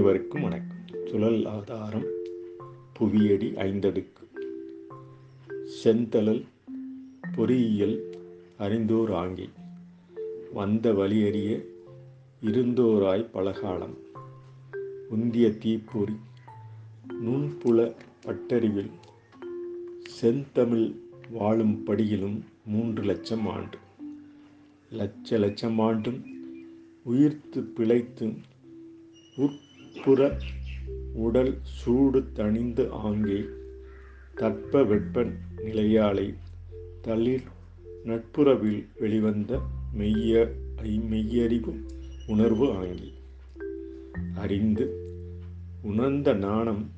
அனைவருக்கும் வணக்கம். சுழல் ஆதாரம் புவியடி ஐந்தடுக்கு. செந்தழல் பொறியியல் அறிந்தோர் ஆங்கி. வந்த வழியறிய இருந்தோராய் பலகாலம். உந்திய தீப்பொறி நுண்புல பட்டறிவில். செந்தமிழ் வாழும் படியிலும் மூன்று லட்சம் ஆண்டு. லட்ச லட்சம் ஆண்டும் உயிர்த்து பிழைத்து உட்புற உடல் சூடு தணிந்து ஆங்கே தட்ப வெப்ப நிலையாலை தளிர் நட்புறவில் வெளிவந்த மெய்ய மெய்யறிவு உணர்வு ஆங்கி. அறிந்து உணர்ந்த நாணம்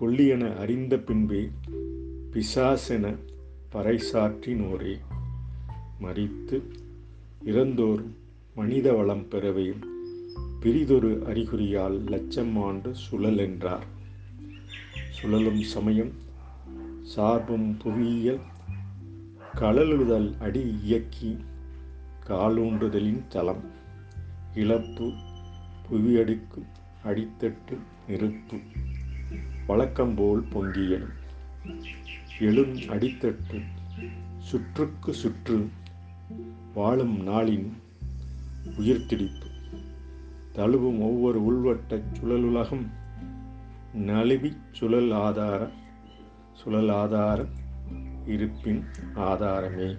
கொல்லியென அறிந்த பின்பே பிசாசென பறைசாற்றினோரே. மறித்து இறந்தோரும் மனித வளம் பெறவே பெரிதொரு அறிகுறியால் லட்சம் ஆண்டு சுழல் என்றார். சுழலும் சமயம் சார்பும் புவியியல் கழலுதல் அடி இயக்கி காலூண்டுதலின் தளம். இழப்பு புவியடுக்கு அடித்தட்டு நெருப்பு வழக்கம்போல் பொங்கியலும் எழும் அடித்தட்டு சுற்றுக்கு சுற்று வாழும் நாளின் உயிர்த்திடிப்பு. தழுவும் ஒவ்வொரு உள்வட்ட சுழலுலகம். நழுவி சுழல் ஆதார சுழல் ஆதாரம் இருப்பின் ஆதாரமே.